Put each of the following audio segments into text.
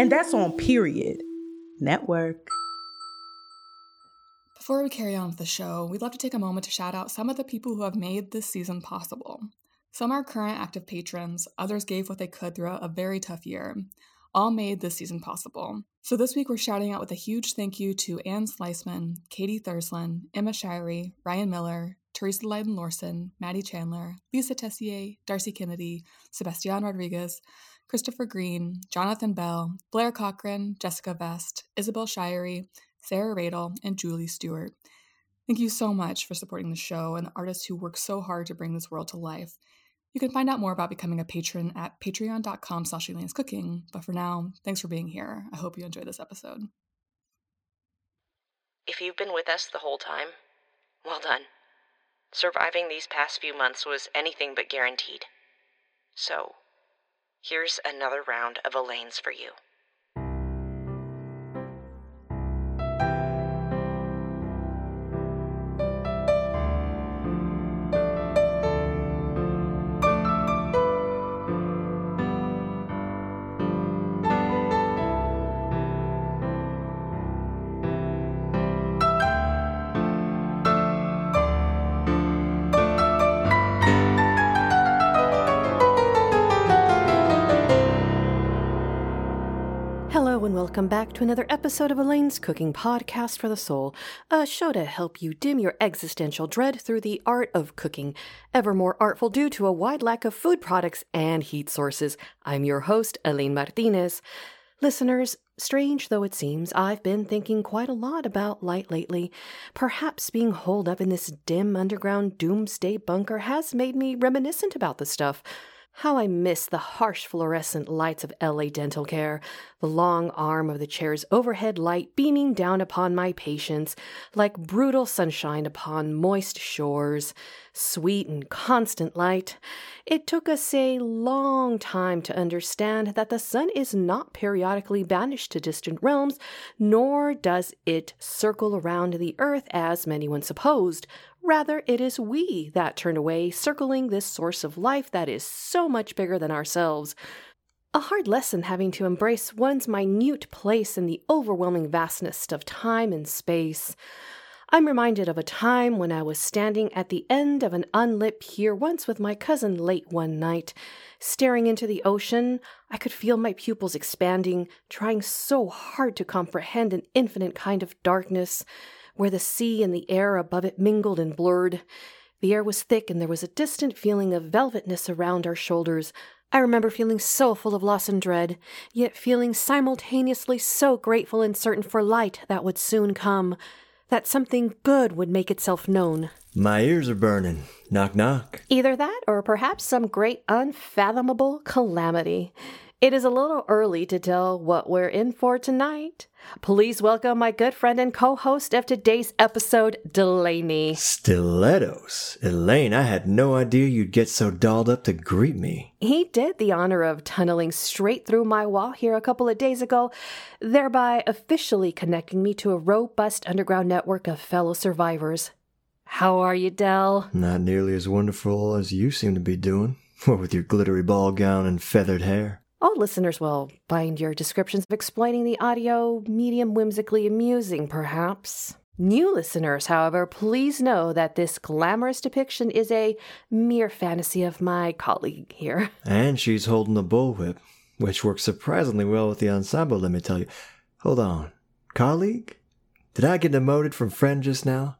And that's on Period Network. Before we carry on with the show, we'd love to take a moment to shout out some of the people who have made this season possible. Some are current active patrons, others gave what they could throughout a very tough year. All made this season possible. So this week we're shouting out with a huge thank you to Anne Sliceman, Katie Thursland, Emma Shirey, Ryan Miller, Teresa Leiden Lorson, Maddie Chandler, Lisa Tessier, Darcy Kennedy, Sebastian Rodriguez, Christopher Green, Jonathan Bell, Blair Cochran, Jessica Vest, Isabel Shirey, Sarah Radel, and Julie Stewart. Thank you so much for supporting the show and the artists who work so hard to bring this world to life. You can find out more about becoming a patron at patreon.com slash cooking. But for now, thanks for being here. I hope you enjoy this episode. If you've been with us the whole time, well done. Surviving these past few months was anything but guaranteed. So, here's another round of Elaine's for you. Welcome back to another episode of Elaine's Cooking Podcast for the Soul, a show to help you dim your existential dread through the art of cooking, ever more artful due to a wide lack of food products and heat sources. I'm your host, Elaine Martinez. Listeners, strange though it seems, I've been thinking quite a lot about light lately. Perhaps being holed up in this dim underground doomsday bunker has made me reminiscent about the stuff. How I miss the harsh fluorescent lights of LA Dental Care, the long arm of the chair's overhead light beaming down upon my patients like brutal sunshine upon moist shores, sweet and constant light. It took us a long time to understand that the sun is not periodically banished to distant realms, nor does it circle around the earth as many once supposed, Rather, it is we that turn away, circling this source of life that is so much bigger than ourselves. A hard lesson having to embrace one's minute place in the overwhelming vastness of time and space. I'm reminded of a time when I was standing at the end of an unlit pier once with my cousin late one night. Staring into the ocean, I could feel my pupils expanding, trying so hard to comprehend an infinite kind of darkness where the sea and the air above it mingled and blurred. The air was thick, and there was a distant feeling of velvetness around our shoulders. I remember feeling so full of loss and dread, yet feeling simultaneously so grateful and certain for light that would soon come, that something good would make itself known. My ears are burning. Knock, knock. Either that, or perhaps some great unfathomable calamity. It is a little early to tell what we're in for tonight. Please welcome my good friend and co host of today's episode, Delaney. Stilettos. Elaine, I had no idea you'd get so dolled up to greet me. He did the honor of tunneling straight through my wall here a couple of days ago, thereby officially connecting me to a robust underground network of fellow survivors. How are you, Dell? Not nearly as wonderful as you seem to be doing. What with your glittery ball gown and feathered hair. All listeners will find your descriptions of explaining the audio medium whimsically amusing, perhaps. New listeners, however, please know that this glamorous depiction is a mere fantasy of my colleague here. And she's holding the bullwhip, which works surprisingly well with the ensemble, let me tell you. Hold on. Colleague? Did I get demoted from friend just now?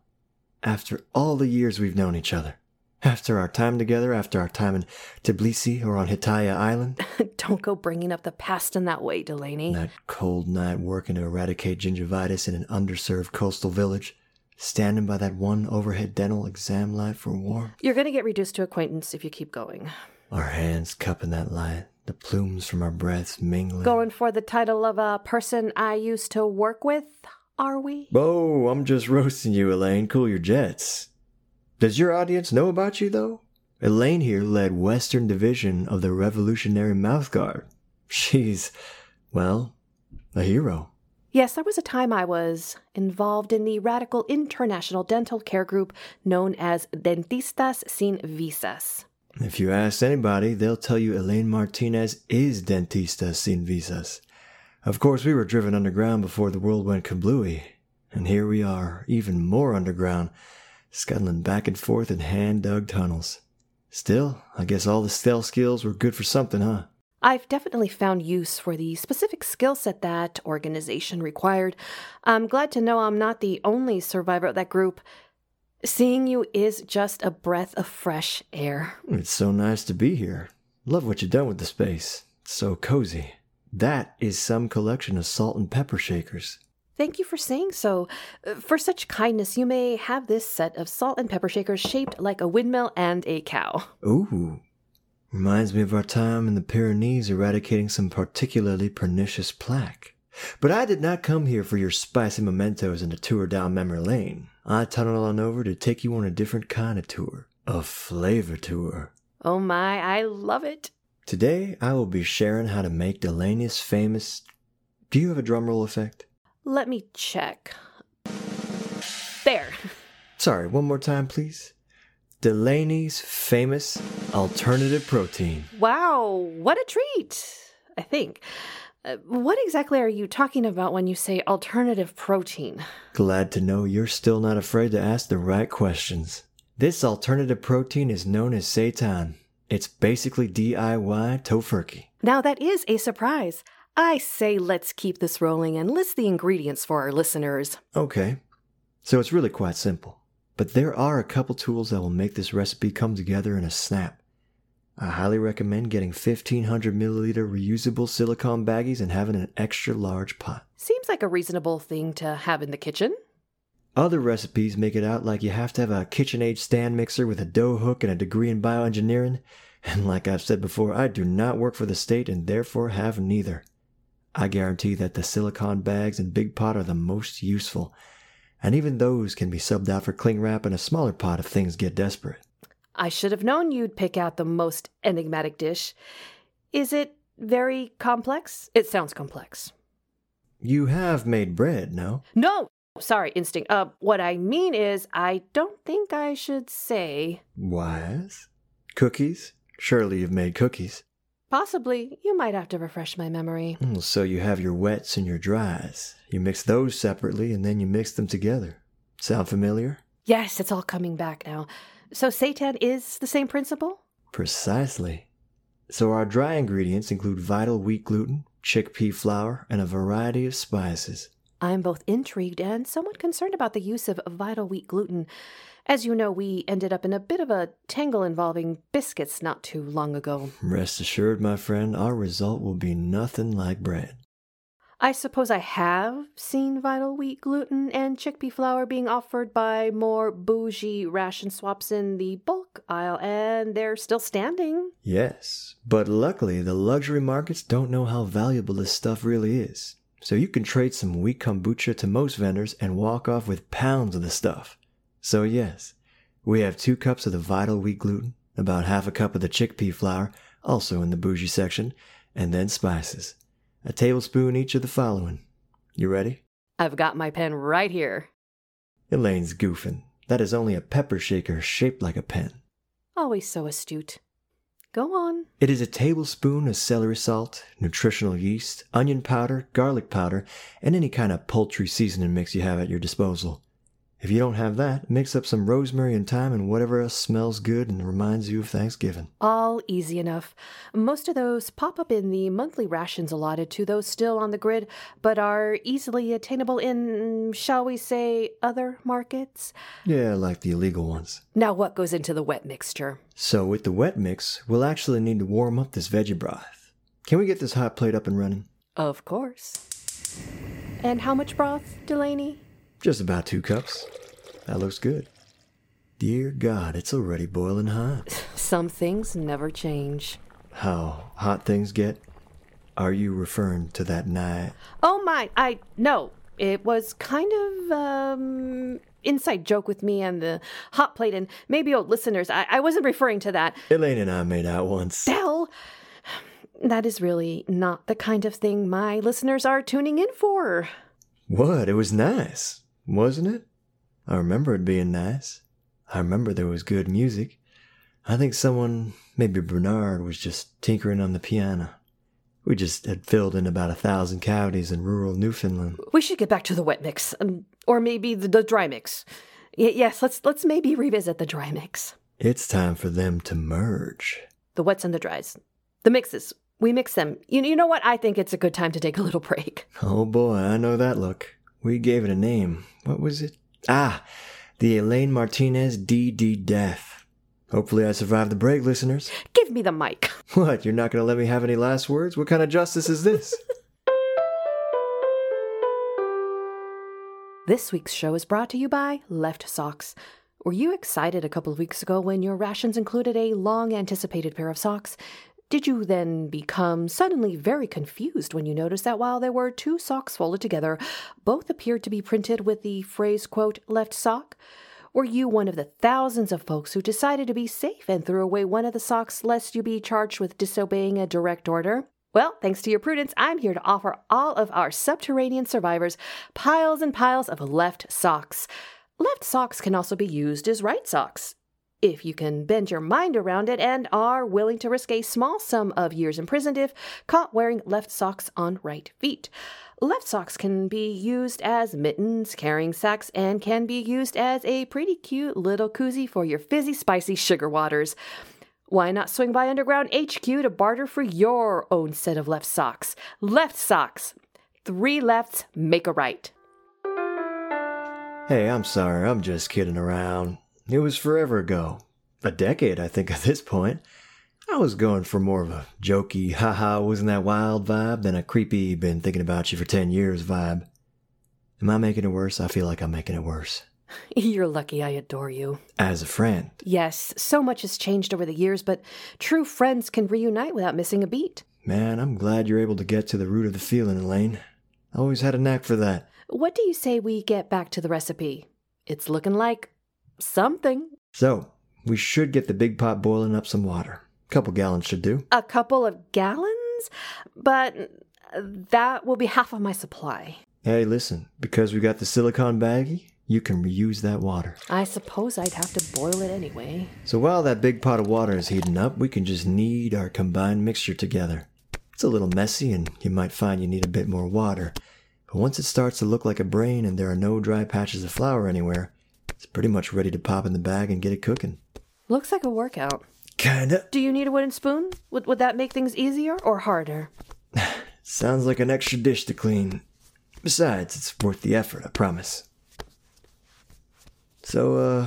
After all the years we've known each other. After our time together, after our time in Tbilisi or on Hitaya Island. Don't go bringing up the past in that way, Delaney. That cold night working to eradicate gingivitis in an underserved coastal village. Standing by that one overhead dental exam light for warmth. You're going to get reduced to acquaintance if you keep going. Our hands cupping that light, the plumes from our breaths mingling. Going for the title of a person I used to work with, are we? Oh, I'm just roasting you, Elaine. Cool your jets. Does your audience know about you, though? Elaine here led Western Division of the Revolutionary Mouth Guard. She's, well, a hero. Yes, there was a time I was involved in the radical international dental care group known as Dentistas Sin Visas. If you ask anybody, they'll tell you Elaine Martinez is Dentistas Sin Visas. Of course, we were driven underground before the world went kablooey, and here we are, even more underground, scuttling back and forth in hand dug tunnels. Still, I guess all the stealth skills were good for something, huh? I've definitely found use for the specific skill set that organization required. I'm glad to know I'm not the only survivor of that group. Seeing you is just a breath of fresh air. It's so nice to be here. Love what you've done with the space. It's so cozy. That is some collection of salt and pepper shakers. Thank you for saying so. Uh, For such kindness, you may have this set of salt and pepper shakers shaped like a windmill and a cow. Ooh. Reminds me of our time in the Pyrenees eradicating some particularly pernicious plaque. But I did not come here for your spicy mementos and a tour down memory lane. I tunneled on over to take you on a different kind of tour. A flavor tour. Oh my, I love it. Today, I will be sharing how to make Delaney's famous. Do you have a drumroll effect? Let me check. There. Sorry, one more time, please. Delaney's famous alternative protein. Wow, what a treat! I think. Uh, what exactly are you talking about when you say alternative protein? Glad to know you're still not afraid to ask the right questions. This alternative protein is known as seitan. It's basically DIY tofurkey. Now that is a surprise. I say let's keep this rolling and list the ingredients for our listeners. Okay, so it's really quite simple. But there are a couple tools that will make this recipe come together in a snap. I highly recommend getting 1500 milliliter reusable silicone baggies and having an extra large pot. Seems like a reasonable thing to have in the kitchen. Other recipes make it out like you have to have a KitchenAid stand mixer with a dough hook and a degree in bioengineering. And like I've said before, I do not work for the state and therefore have neither. I guarantee that the silicone bags and big pot are the most useful. And even those can be subbed out for cling wrap in a smaller pot if things get desperate. I should have known you'd pick out the most enigmatic dish. Is it very complex? It sounds complex. You have made bread, no? No, sorry, instinct. Uh, what I mean is, I don't think I should say. Wise? Cookies? Surely you've made cookies. Possibly, you might have to refresh my memory. Mm, So you have your wets and your dries. You mix those separately and then you mix them together. Sound familiar? Yes, it's all coming back now. So, seitan is the same principle? Precisely. So our dry ingredients include vital wheat gluten, chickpea flour, and a variety of spices. I'm both intrigued and somewhat concerned about the use of vital wheat gluten. As you know, we ended up in a bit of a tangle involving biscuits not too long ago. Rest assured, my friend, our result will be nothing like bread. I suppose I have seen vital wheat gluten and chickpea flour being offered by more bougie ration swaps in the bulk aisle, and they're still standing. Yes, but luckily the luxury markets don't know how valuable this stuff really is. So you can trade some wheat kombucha to most vendors and walk off with pounds of the stuff. So yes, we have two cups of the vital wheat gluten, about half a cup of the chickpea flour, also in the bougie section, and then spices. A tablespoon each of the following. You ready? I've got my pen right here. Elaine's goofing. That is only a pepper shaker shaped like a pen. Always so astute. Go on. It is a tablespoon of celery salt, nutritional yeast, onion powder, garlic powder, and any kind of poultry seasoning mix you have at your disposal. If you don't have that, mix up some rosemary and thyme and whatever else smells good and reminds you of Thanksgiving. All easy enough. Most of those pop up in the monthly rations allotted to those still on the grid, but are easily attainable in, shall we say, other markets. Yeah, like the illegal ones. Now, what goes into the wet mixture? So with the wet mix, we'll actually need to warm up this veggie broth. Can we get this hot plate up and running? Of course. And how much broth, Delaney? Just about two cups. That looks good. Dear God, it's already boiling hot. Some things never change. How hot things get? Are you referring to that night? Oh my, I no. It was kind of um inside joke with me and the hot plate and maybe old listeners. I, I wasn't referring to that. Elaine and I made out once. Dell, that is really not the kind of thing my listeners are tuning in for. What? It was nice, wasn't it? I remember it being nice. I remember there was good music. I think someone, maybe Bernard, was just tinkering on the piano. We just had filled in about a thousand cavities in rural Newfoundland. We should get back to the wet mix, um, or maybe the, the dry mix. Y- yes, let's let's maybe revisit the dry mix. It's time for them to merge. The wets and the dries, the mixes. We mix them. You, you know what? I think it's a good time to take a little break. Oh boy, I know that look. We gave it a name. What was it? Ah, the Elaine Martinez DD Death. Hopefully I survived the break, listeners. Give me the mic. What, you're not going to let me have any last words? What kind of justice is this? This week's show is brought to you by Left Socks. Were you excited a couple of weeks ago when your rations included a long anticipated pair of socks? Did you then become suddenly very confused when you noticed that while there were two socks folded together, both appeared to be printed with the phrase, quote, left sock? Were you one of the thousands of folks who decided to be safe and threw away one of the socks lest you be charged with disobeying a direct order? Well, thanks to your prudence, I'm here to offer all of our subterranean survivors piles and piles of left socks. Left socks can also be used as right socks. If you can bend your mind around it and are willing to risk a small sum of years imprisoned if caught wearing left socks on right feet. Left socks can be used as mittens, carrying sacks, and can be used as a pretty cute little koozie for your fizzy, spicy sugar waters. Why not swing by Underground HQ to barter for your own set of left socks? Left socks. Three lefts make a right. hey, I'm sorry, I'm just kidding around. It was forever ago. A decade, I think, at this point. I was going for more of a jokey, haha, wasn't that wild vibe than a creepy, been thinking about you for 10 years vibe. Am I making it worse? I feel like I'm making it worse. You're lucky I adore you. As a friend. Yes, so much has changed over the years, but true friends can reunite without missing a beat. Man, I'm glad you're able to get to the root of the feeling, Elaine. I always had a knack for that. What do you say we get back to the recipe? It's looking like something. So, we should get the big pot boiling up some water. A couple gallons should do. A couple of gallons? But that will be half of my supply. Hey, listen, because we got the silicone baggie, you can reuse that water. I suppose I'd have to boil it anyway. So while that big pot of water is heating up, we can just knead our combined mixture together. It's a little messy and you might find you need a bit more water. But once it starts to look like a brain and there are no dry patches of flour anywhere, it's pretty much ready to pop in the bag and get it cooking. Looks like a workout. Kinda. Do you need a wooden spoon? Would, would that make things easier or harder? Sounds like an extra dish to clean. Besides, it's worth the effort, I promise. So, uh,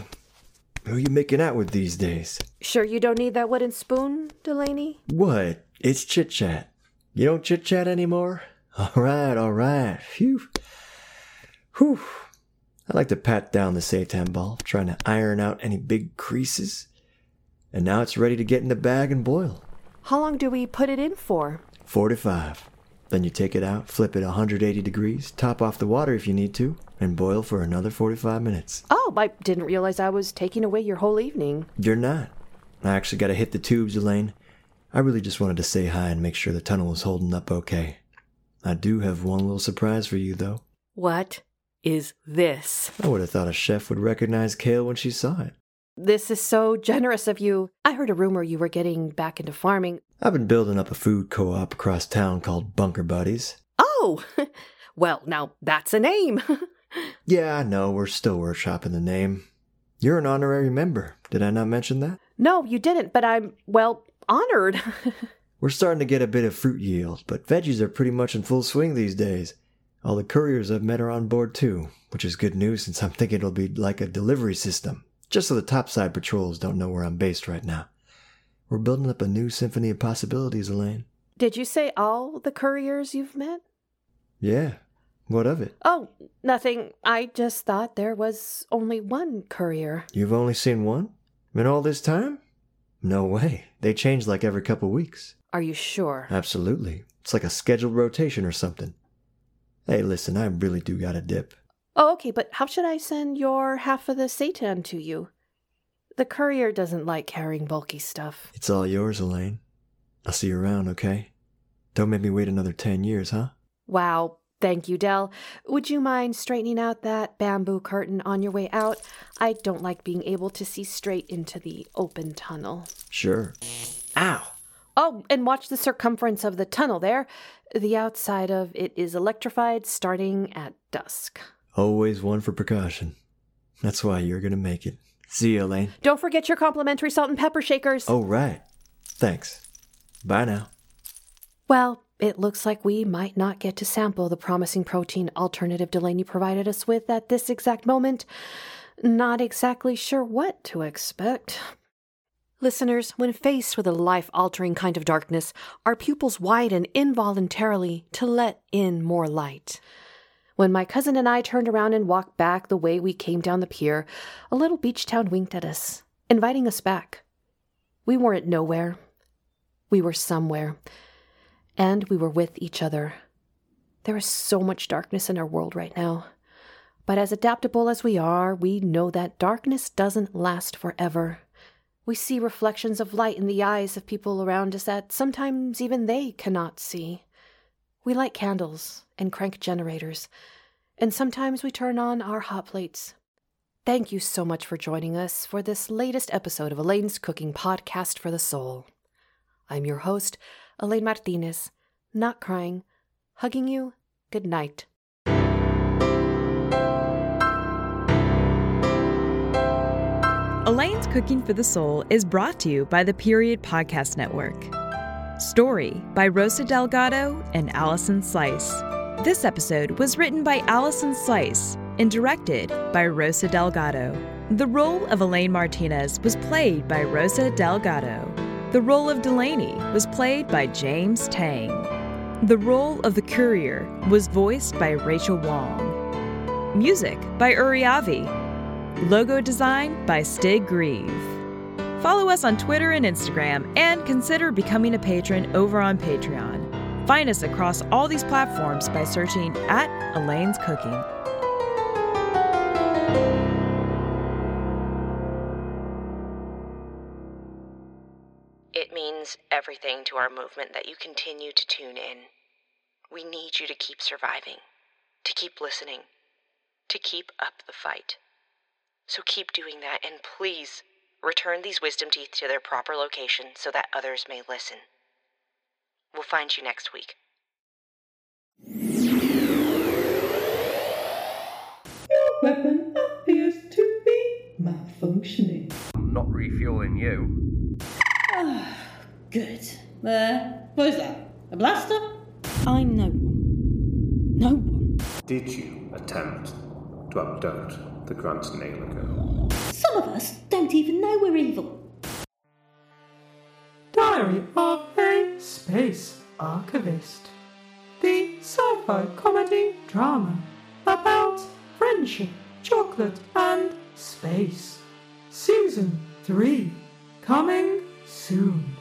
who you making out with these days? Sure you don't need that wooden spoon, Delaney? What? It's chit chat. You don't chit chat anymore? Alright, alright. Phew. Whew. I like to pat down the seitan ball, trying to iron out any big creases. And now it's ready to get in the bag and boil. How long do we put it in for? 45. Then you take it out, flip it 180 degrees, top off the water if you need to, and boil for another 45 minutes. Oh, I didn't realize I was taking away your whole evening. You're not. I actually got to hit the tubes, Elaine. I really just wanted to say hi and make sure the tunnel was holding up okay. I do have one little surprise for you, though. What is this? I would have thought a chef would recognize kale when she saw it. This is so generous of you. I heard a rumor you were getting back into farming. I've been building up a food co op across town called Bunker Buddies. Oh, well, now that's a name. Yeah, I know, we're still workshopping the name. You're an honorary member. Did I not mention that? no, you didn't, but I'm, well, honored. We're starting to get a bit of fruit yield, but veggies are pretty much in full swing these days. All the couriers I've met are on board too, which is good news since I'm thinking it'll be like a delivery system, just so the topside patrols don't know where I'm based right now. We're building up a new symphony of possibilities, Elaine. Did you say all the couriers you've met? Yeah, what of it? Oh, nothing. I just thought there was only one courier. You've only seen one? In all this time? No way. They change like every couple weeks. Are you sure? Absolutely. It's like a scheduled rotation or something. Hey, listen, I really do got a dip. Oh, okay, but how should I send your half of the seitan to you? The courier doesn't like carrying bulky stuff. It's all yours, Elaine. I'll see you around, okay? Don't make me wait another ten years, huh? Wow, thank you, Dell. Would you mind straightening out that bamboo curtain on your way out? I don't like being able to see straight into the open tunnel. Sure. Ow! Oh, and watch the circumference of the tunnel there. The outside of it is electrified starting at dusk. Always one for precaution. That's why you're gonna make it. See you, Elaine. Don't forget your complimentary salt and pepper shakers. Oh, right. Thanks. Bye now. Well, it looks like we might not get to sample the promising protein alternative Delaney provided us with at this exact moment. Not exactly sure what to expect. Listeners, when faced with a life altering kind of darkness, our pupils widen involuntarily to let in more light. When my cousin and I turned around and walked back the way we came down the pier, a little beach town winked at us, inviting us back. We weren't nowhere. We were somewhere. And we were with each other. There is so much darkness in our world right now. But as adaptable as we are, we know that darkness doesn't last forever. We see reflections of light in the eyes of people around us that sometimes even they cannot see. We light candles and crank generators, and sometimes we turn on our hot plates. Thank you so much for joining us for this latest episode of Elaine's Cooking Podcast for the Soul. I'm your host, Elaine Martinez, not crying, hugging you. Good night. Cooking for the Soul is brought to you by the Period Podcast Network. Story by Rosa Delgado and Allison Slice. This episode was written by Allison Slice and directed by Rosa Delgado. The role of Elaine Martinez was played by Rosa Delgado. The role of Delaney was played by James Tang. The role of the courier was voiced by Rachel Wong. Music by Uri Avi. Logo design by Stig Grieve. Follow us on Twitter and Instagram and consider becoming a patron over on Patreon. Find us across all these platforms by searching at Elaine's Cooking. It means everything to our movement that you continue to tune in. We need you to keep surviving, to keep listening, to keep up the fight. So keep doing that, and please return these wisdom teeth to their proper location so that others may listen. We'll find you next week. Your weapon appears to be malfunctioning. I'm not refueling you. Good. Uh, what is that? A blaster? I'm no one. No one. Did you attempt to abduct the Grant Naylor girl? Some of us don't even know we're evil. Diary of a Space Archivist. The sci fi comedy drama about friendship, chocolate, and space. Season 3. Coming soon.